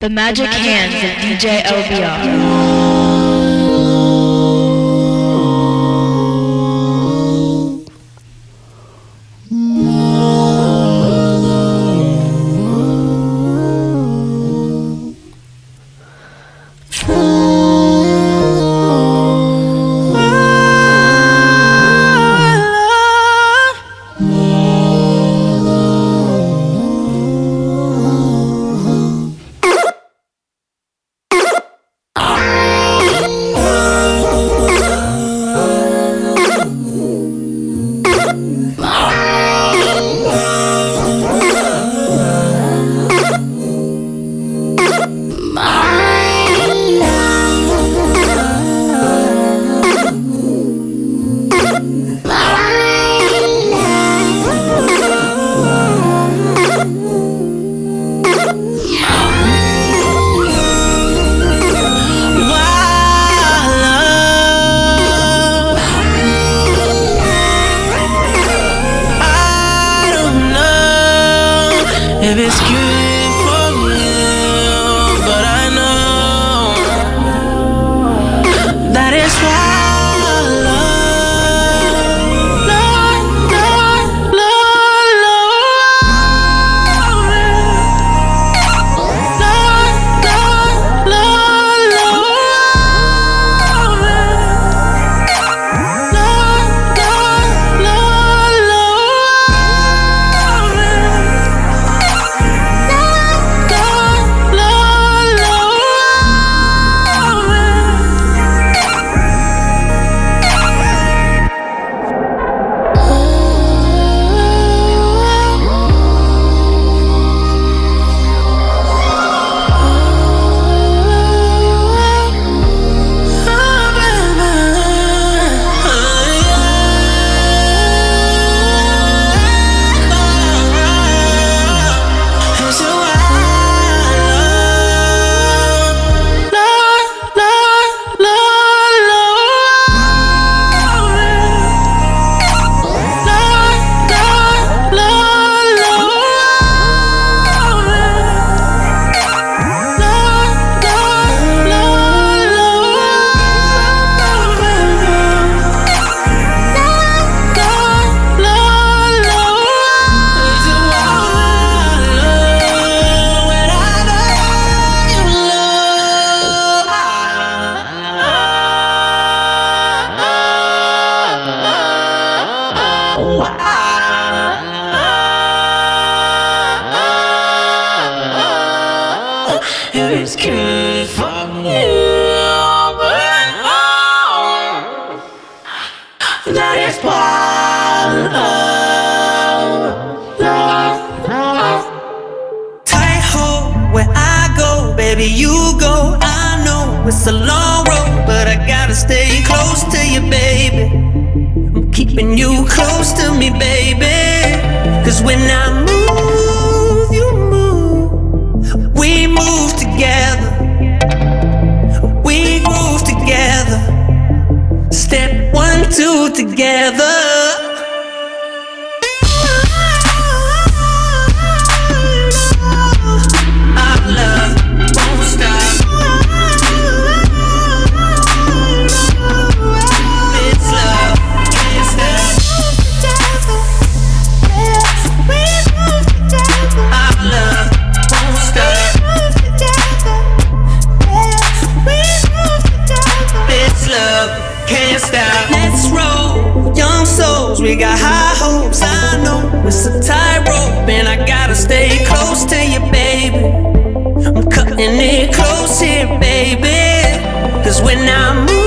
The Magic Hands of DJ LBR. We got high hopes, I know it's a tightrope, and I gotta stay close to you, baby. I'm cutting it close here, baby. Cause when I move,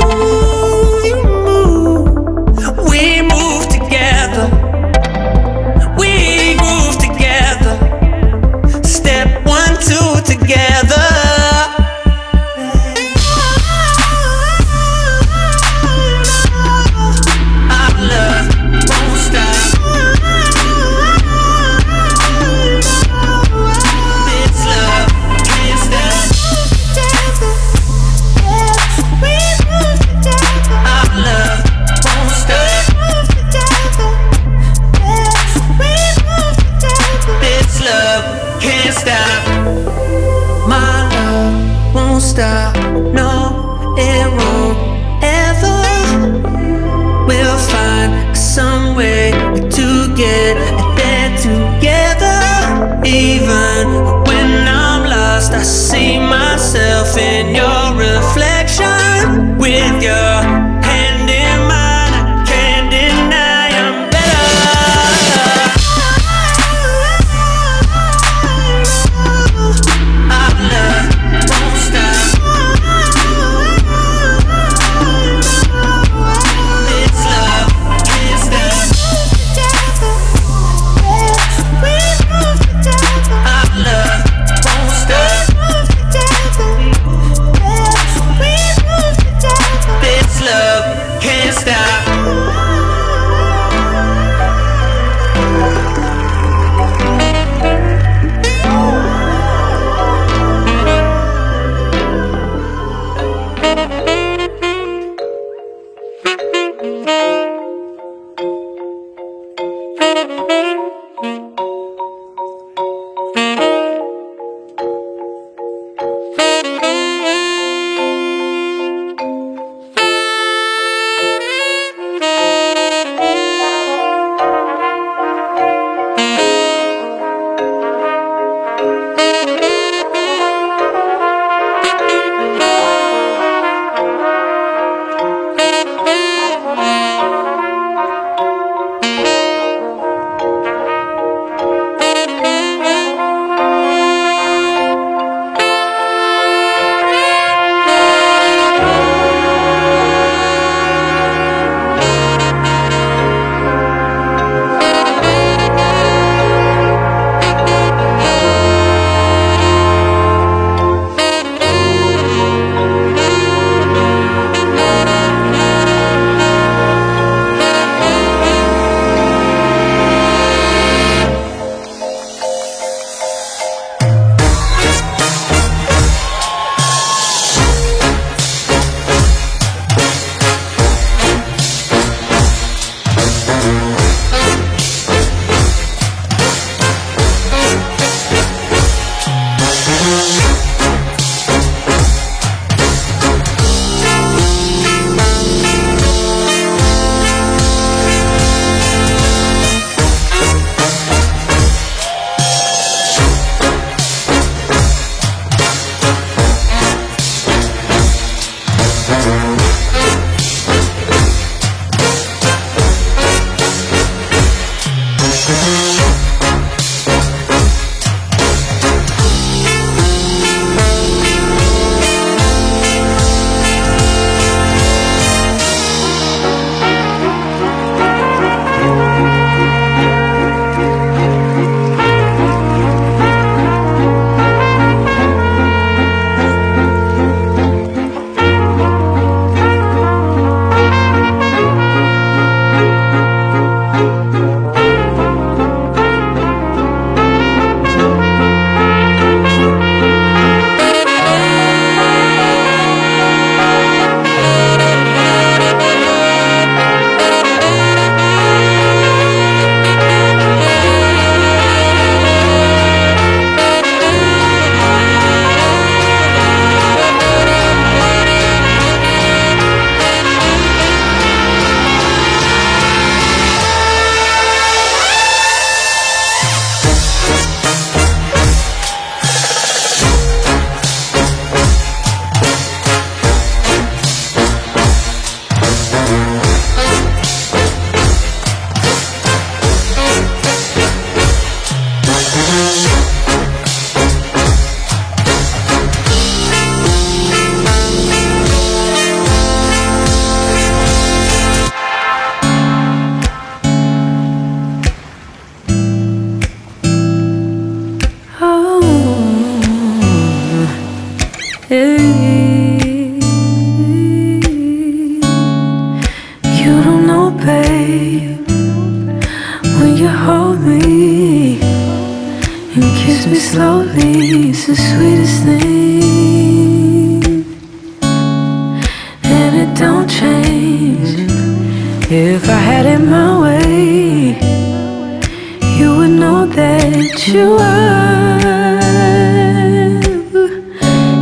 you are.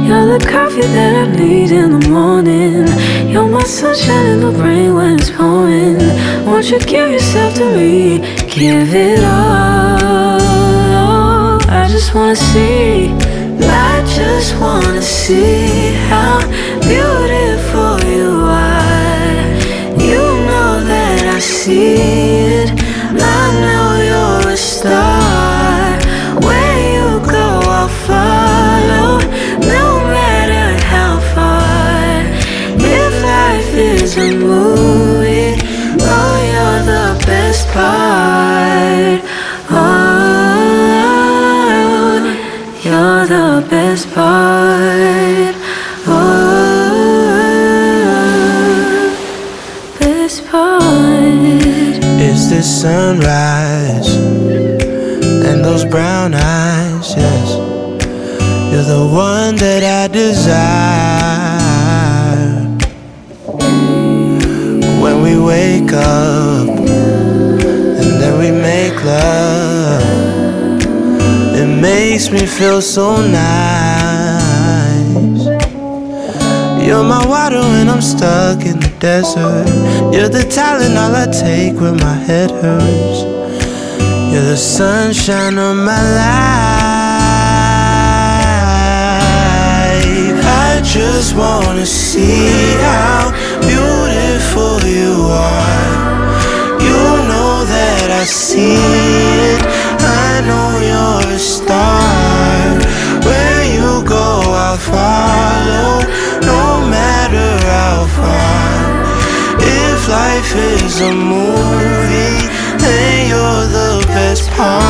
You're the coffee that I need in the morning. You're my sunshine in the rain when it's pouring. Won't you give yourself to me? Give it all. I just wanna see. I just wanna see how beautiful. part. Oh, you're the best part. Oh, best part. Is this sunrise and those brown eyes? Yes, you're the one that I desire. When we wake up feel so nice. You're my water when I'm stuck in the desert. You're the Tylenol I take when my head hurts. You're the sunshine of my life. I just wanna see how beautiful you are. You know that I see it. I know you're a star Where you go, I'll follow no matter how far. If life is a movie, then you're the best part.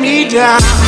Me down.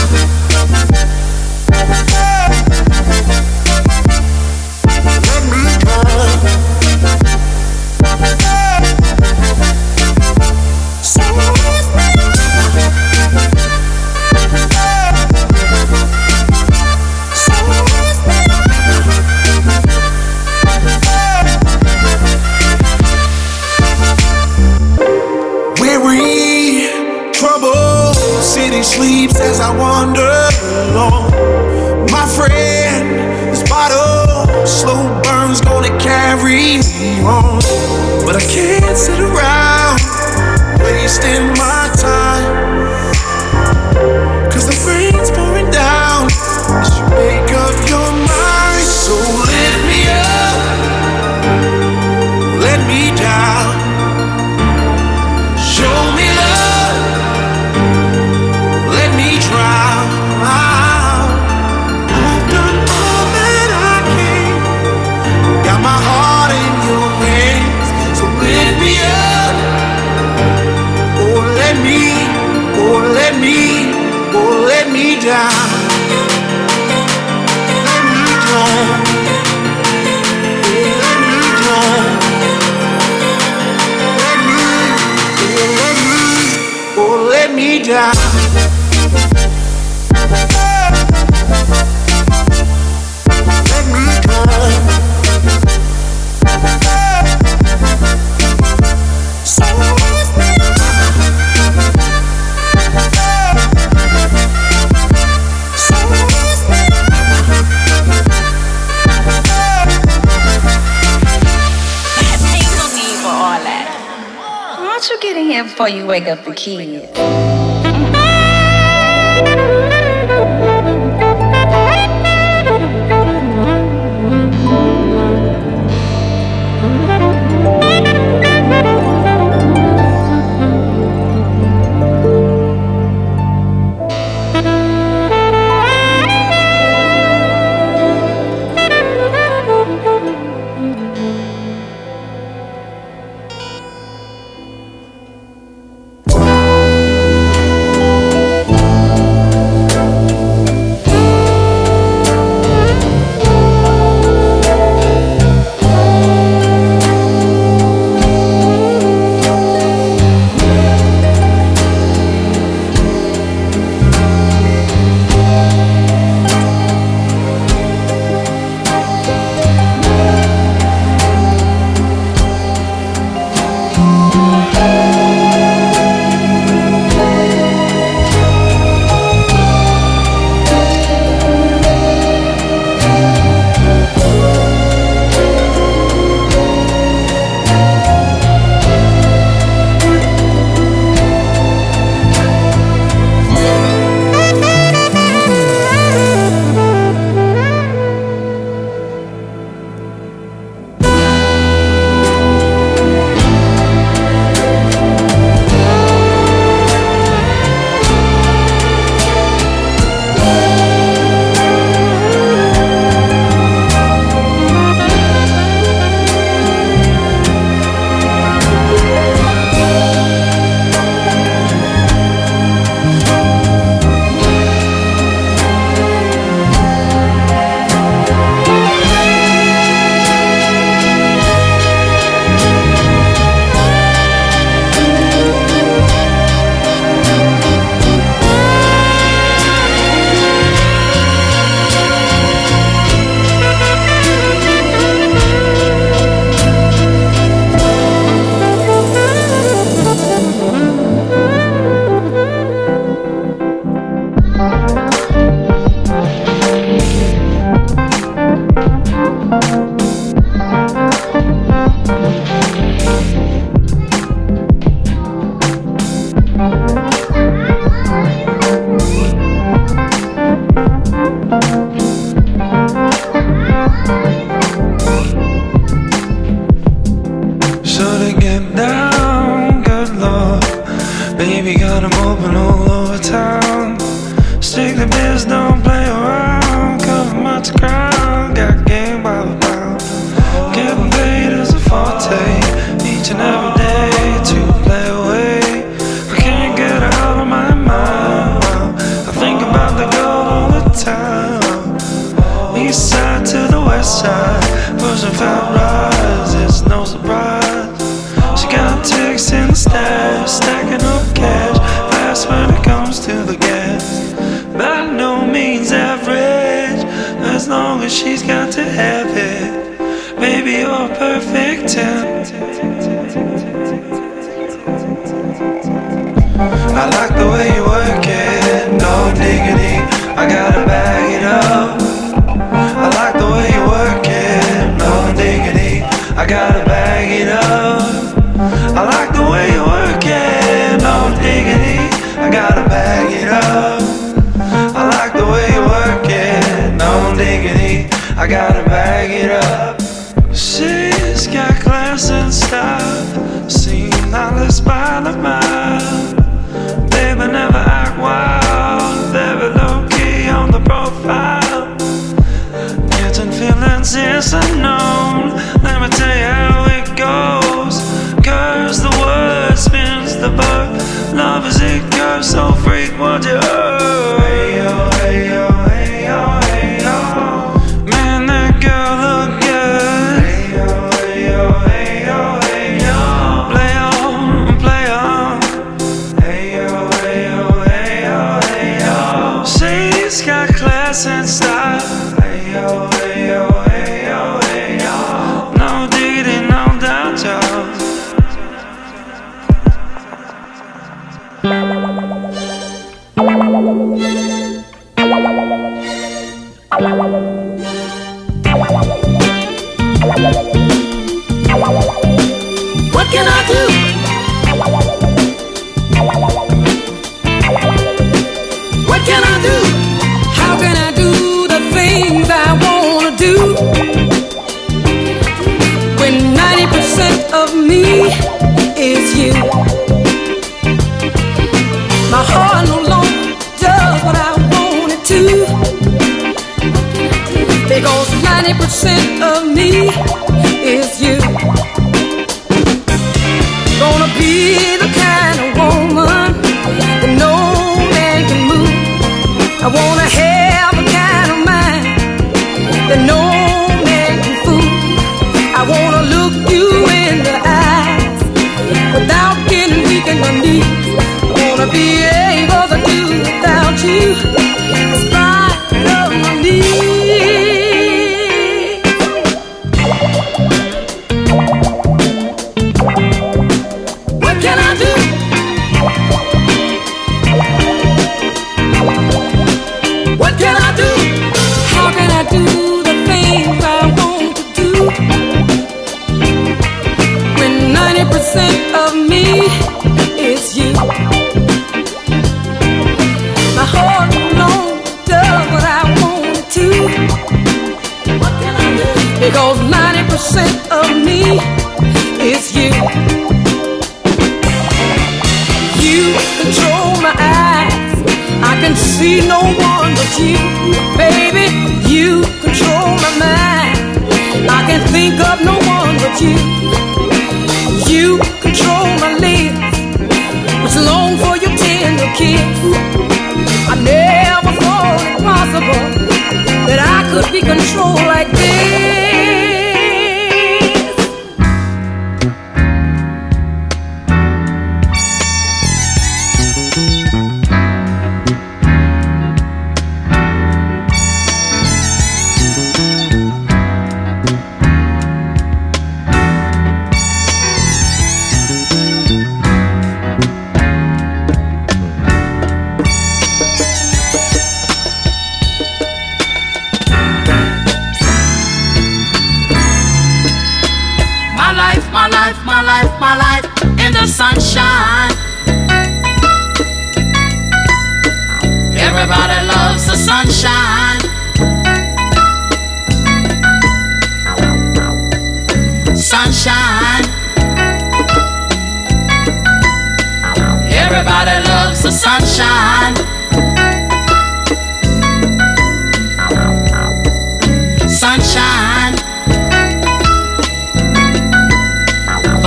You wake up the kids? Baby, never act wild, very low key on the profile. Yes, I know. see no one but you, baby. You control my mind. I can think of no one but you. You control my lips, It's long for your tender kiss. I never thought it possible that I could be controlled like this.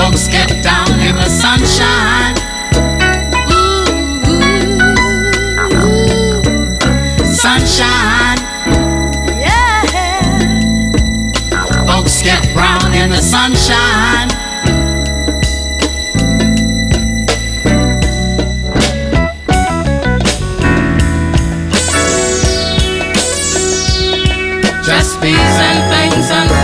folks get down in the sunshine. Ooh, ooh, ooh. Sunshine, yeah. Folks get brown in the sunshine. Just bees and things and.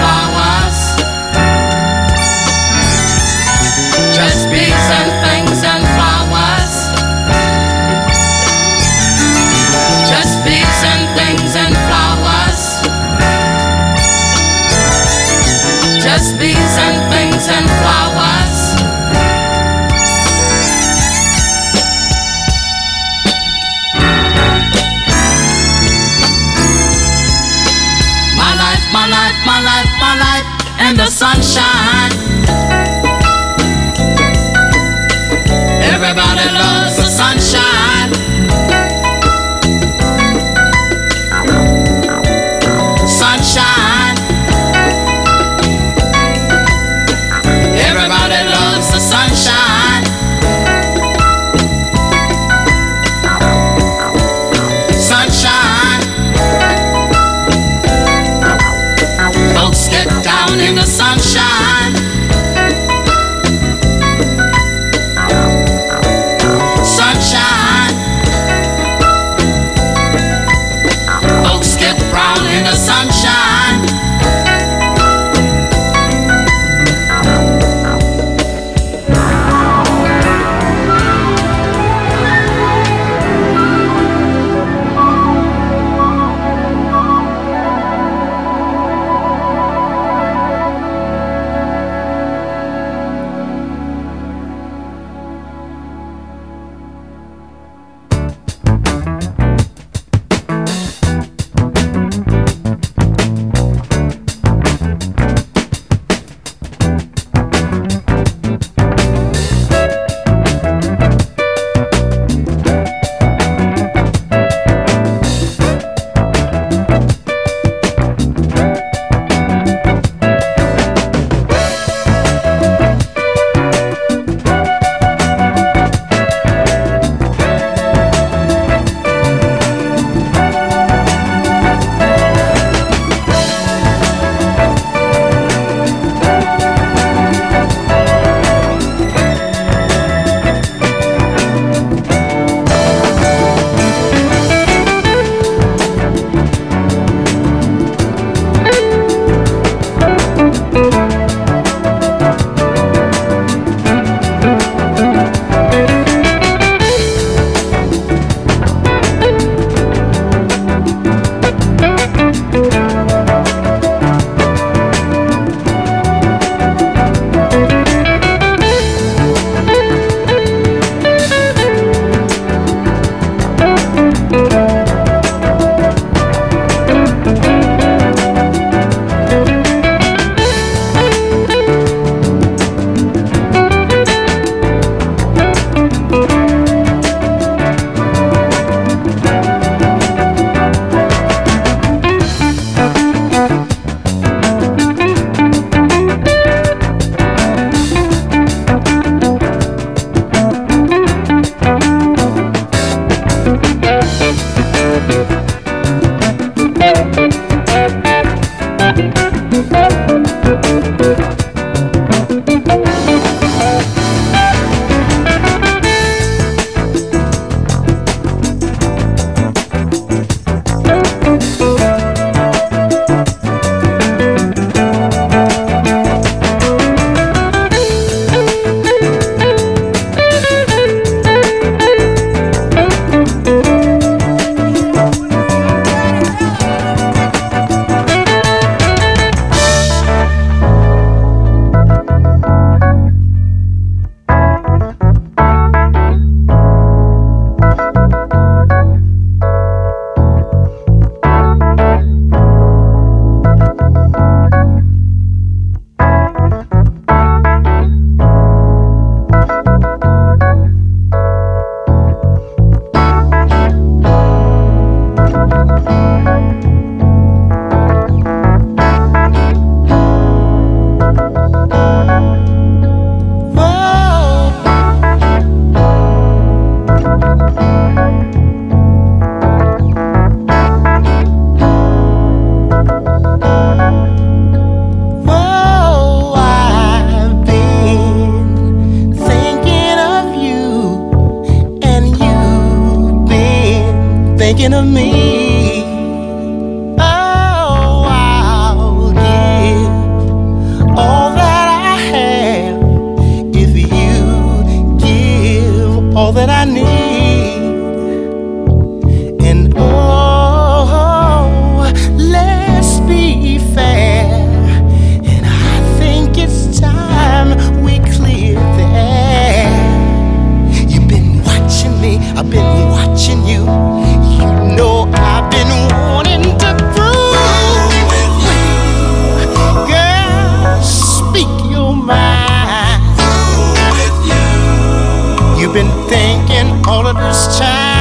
Thinking all of this time.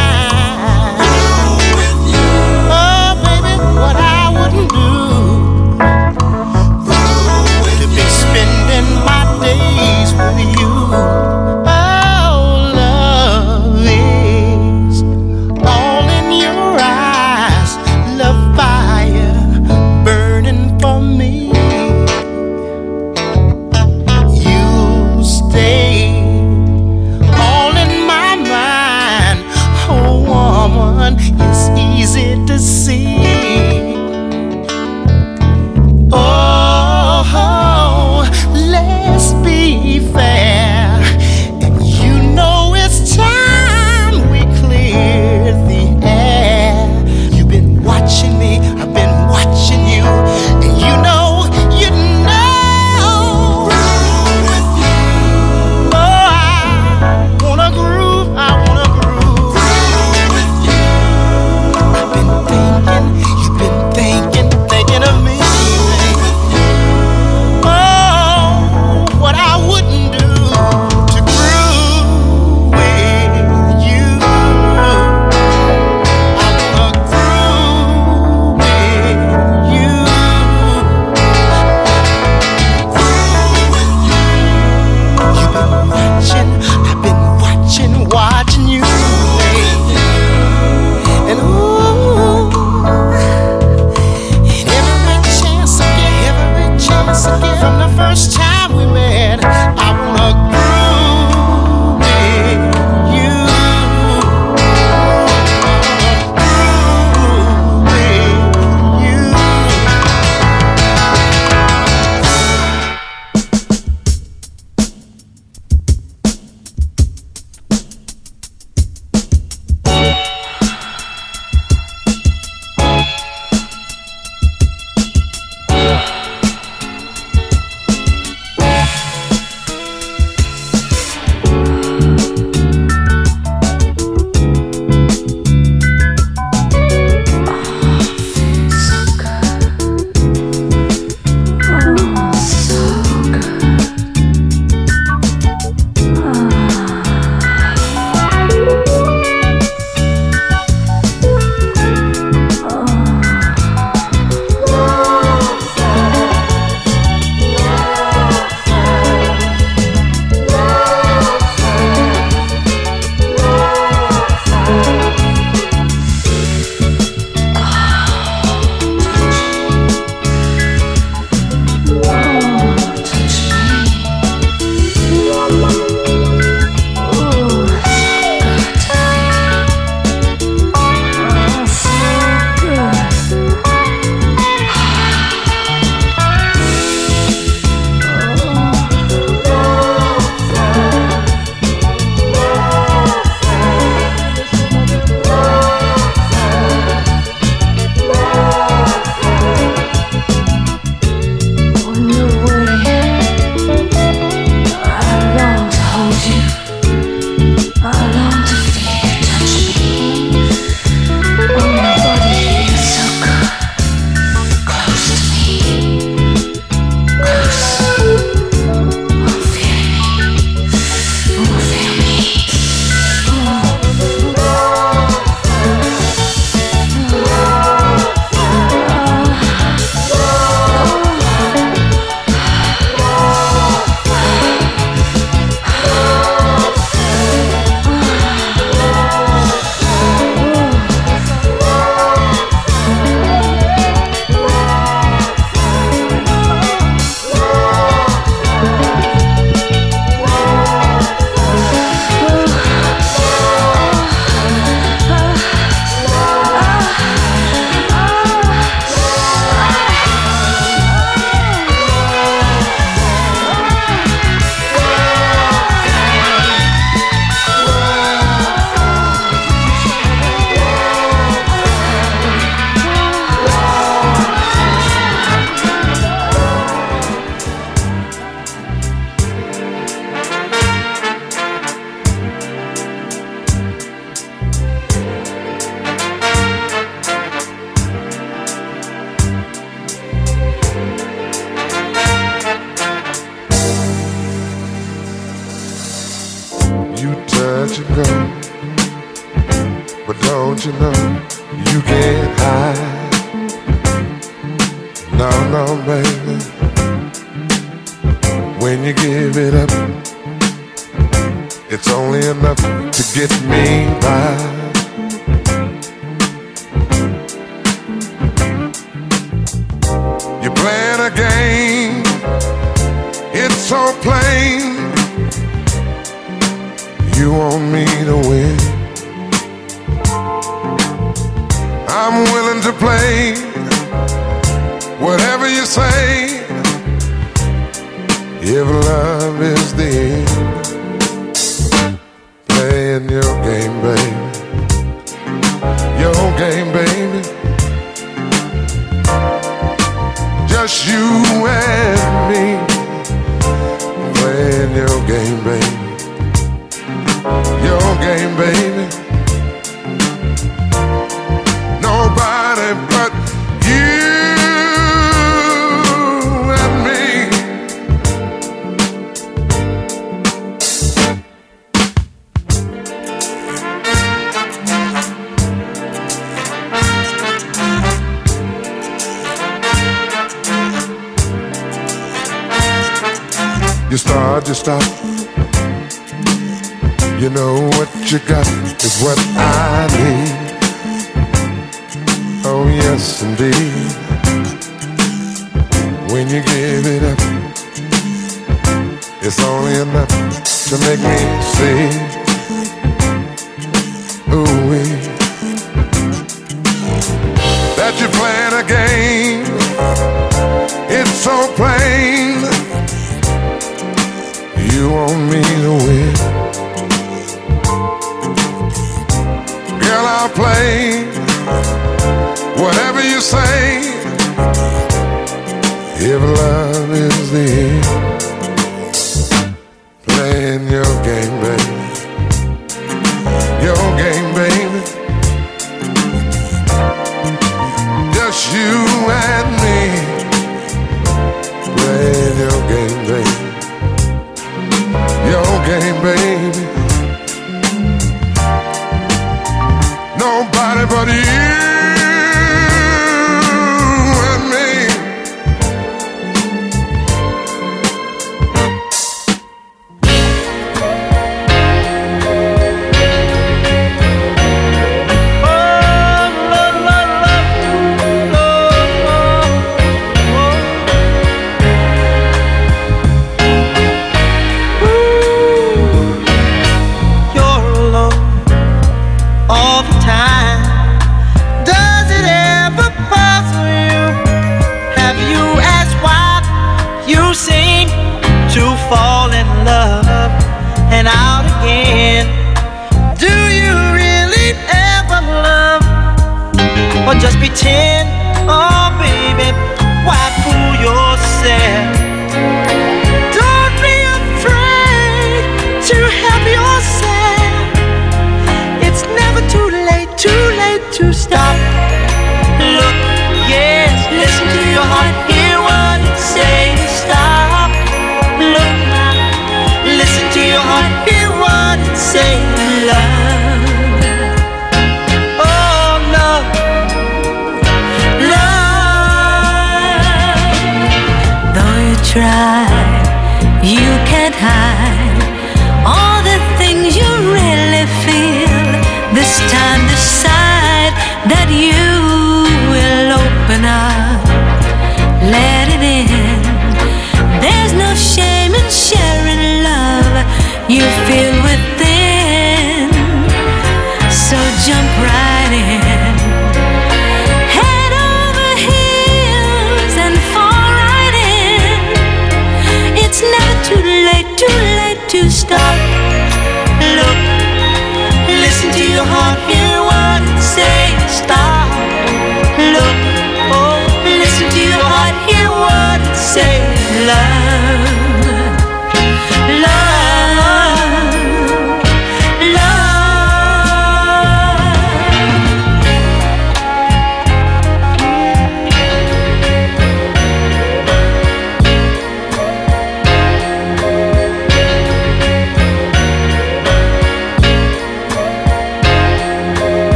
just you and me playing your game, babe. Your game, babe.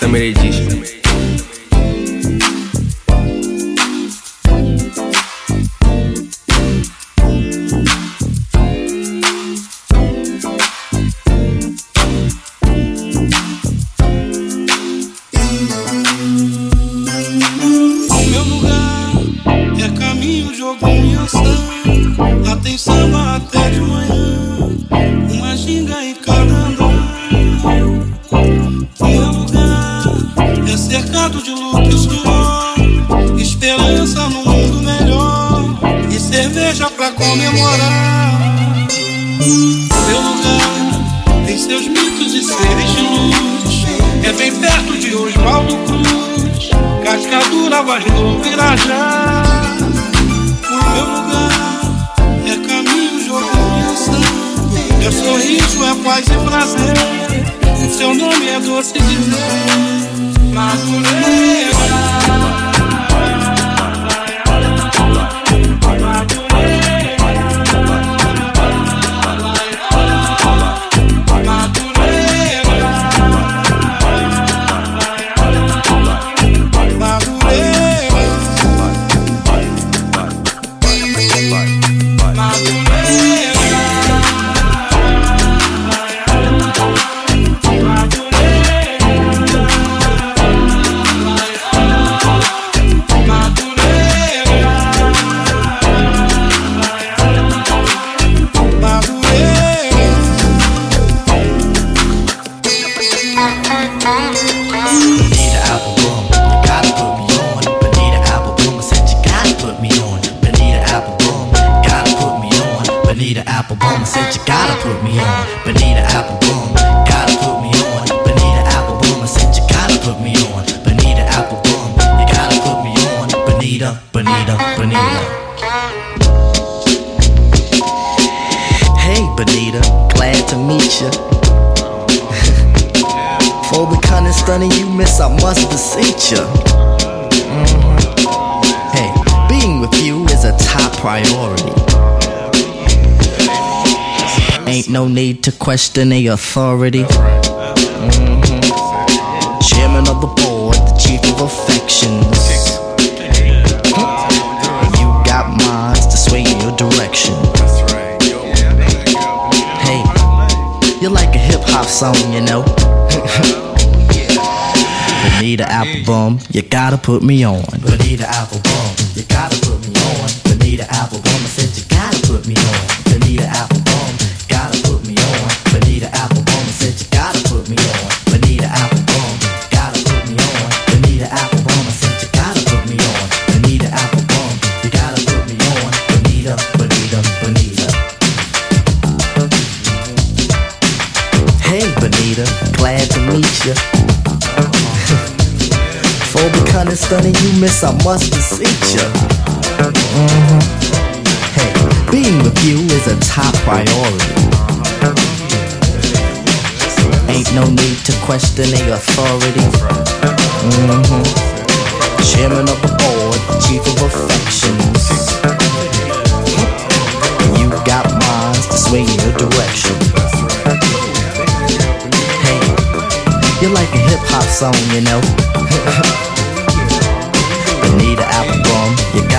Summer Edition. Question a authority. Mm-hmm. Chairman of the board, the chief of affections. You got minds to sway your direction. Hey, you're like a hip hop song, you know. Bonita Applebum, you gotta put me on. Bonita Applebum, you becoming you miss, I must beseech. Mhm. Hey, being with you is a top priority. Ain't no need to question the authority. Mm-hmm. Chairman of the board, chief of affections. You got minds to swing your direction. Hey, you're like a hip hop song, you know.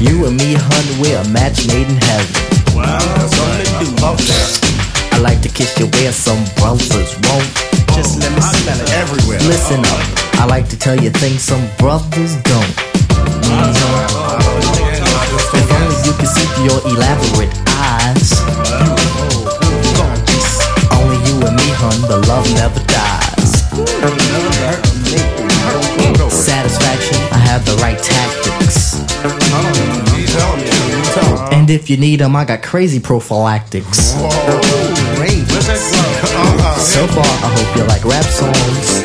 You and me, hun, we're a match made in heaven. Wow, something to do. I like to kiss you where some brothers won't. Just let me smell it everywhere. Listen up, I like to tell you things some brothers don't. If only you could see your elaborate eyes. Only you and me, hun, the love never dies. If you need them, I got crazy prophylactics. So far, I hope you like rap songs.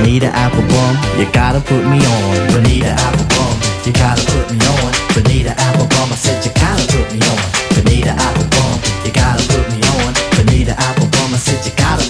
Bonita Applebum, you gotta put me on. Bonita Applebum, you gotta put me on. Bonita Applebum, I said you gotta put me on. Bonita Applebum, you gotta put me on. Bonita Applebum, I said you gotta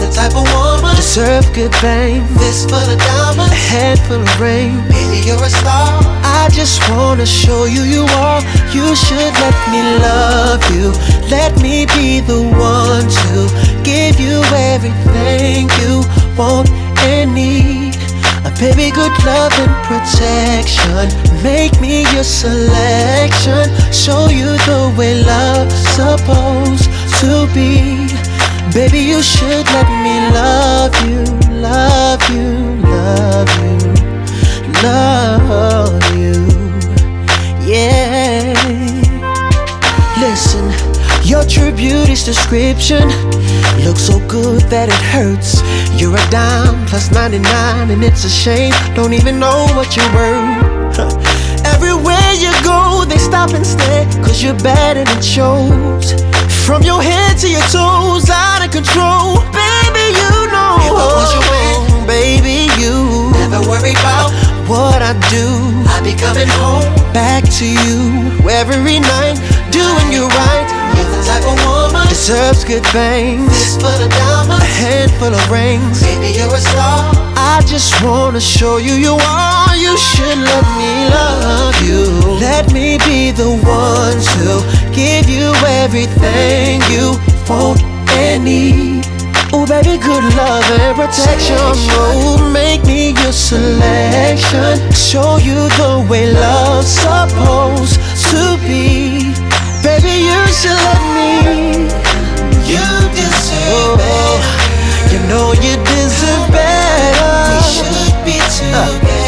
The type of woman deserve good fame. This full of diamonds, a head full of rain. Baby, you're a star. I just wanna show you you are. You should let me love you. Let me be the one to give you everything you want and need. A baby, good love and protection. Make me your selection. Show you the way love's supposed to be. Baby, you should let me love you, love you, love you, love you. Yeah. Listen, your true beauty's description looks so good that it hurts. You're a dime plus 99, and it's a shame. Don't even know what you're worth. Everywhere you go, they stop and stare, cause you're and it shows. From your head to your toes, out of control. Baby, you know. If I was your man, oh, baby, you never worry about what I do. I be coming home back to you every night, doing you right. You're the type of woman deserves good things. This full of diamonds, a handful of rings. Baby, you're a star. I just wanna show you you are. You should let me love you. Let me be the one to give you everything you want and need. Oh, baby, good love and protection. Oh, make me your selection. Show you the way love's supposed to be. Baby, you should let me. You deserve oh, it. You know you deserve better. We should be uh. together. Uh.